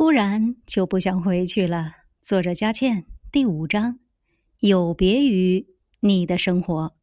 突然就不想回去了。作者佳倩第五章。有别于你的生活。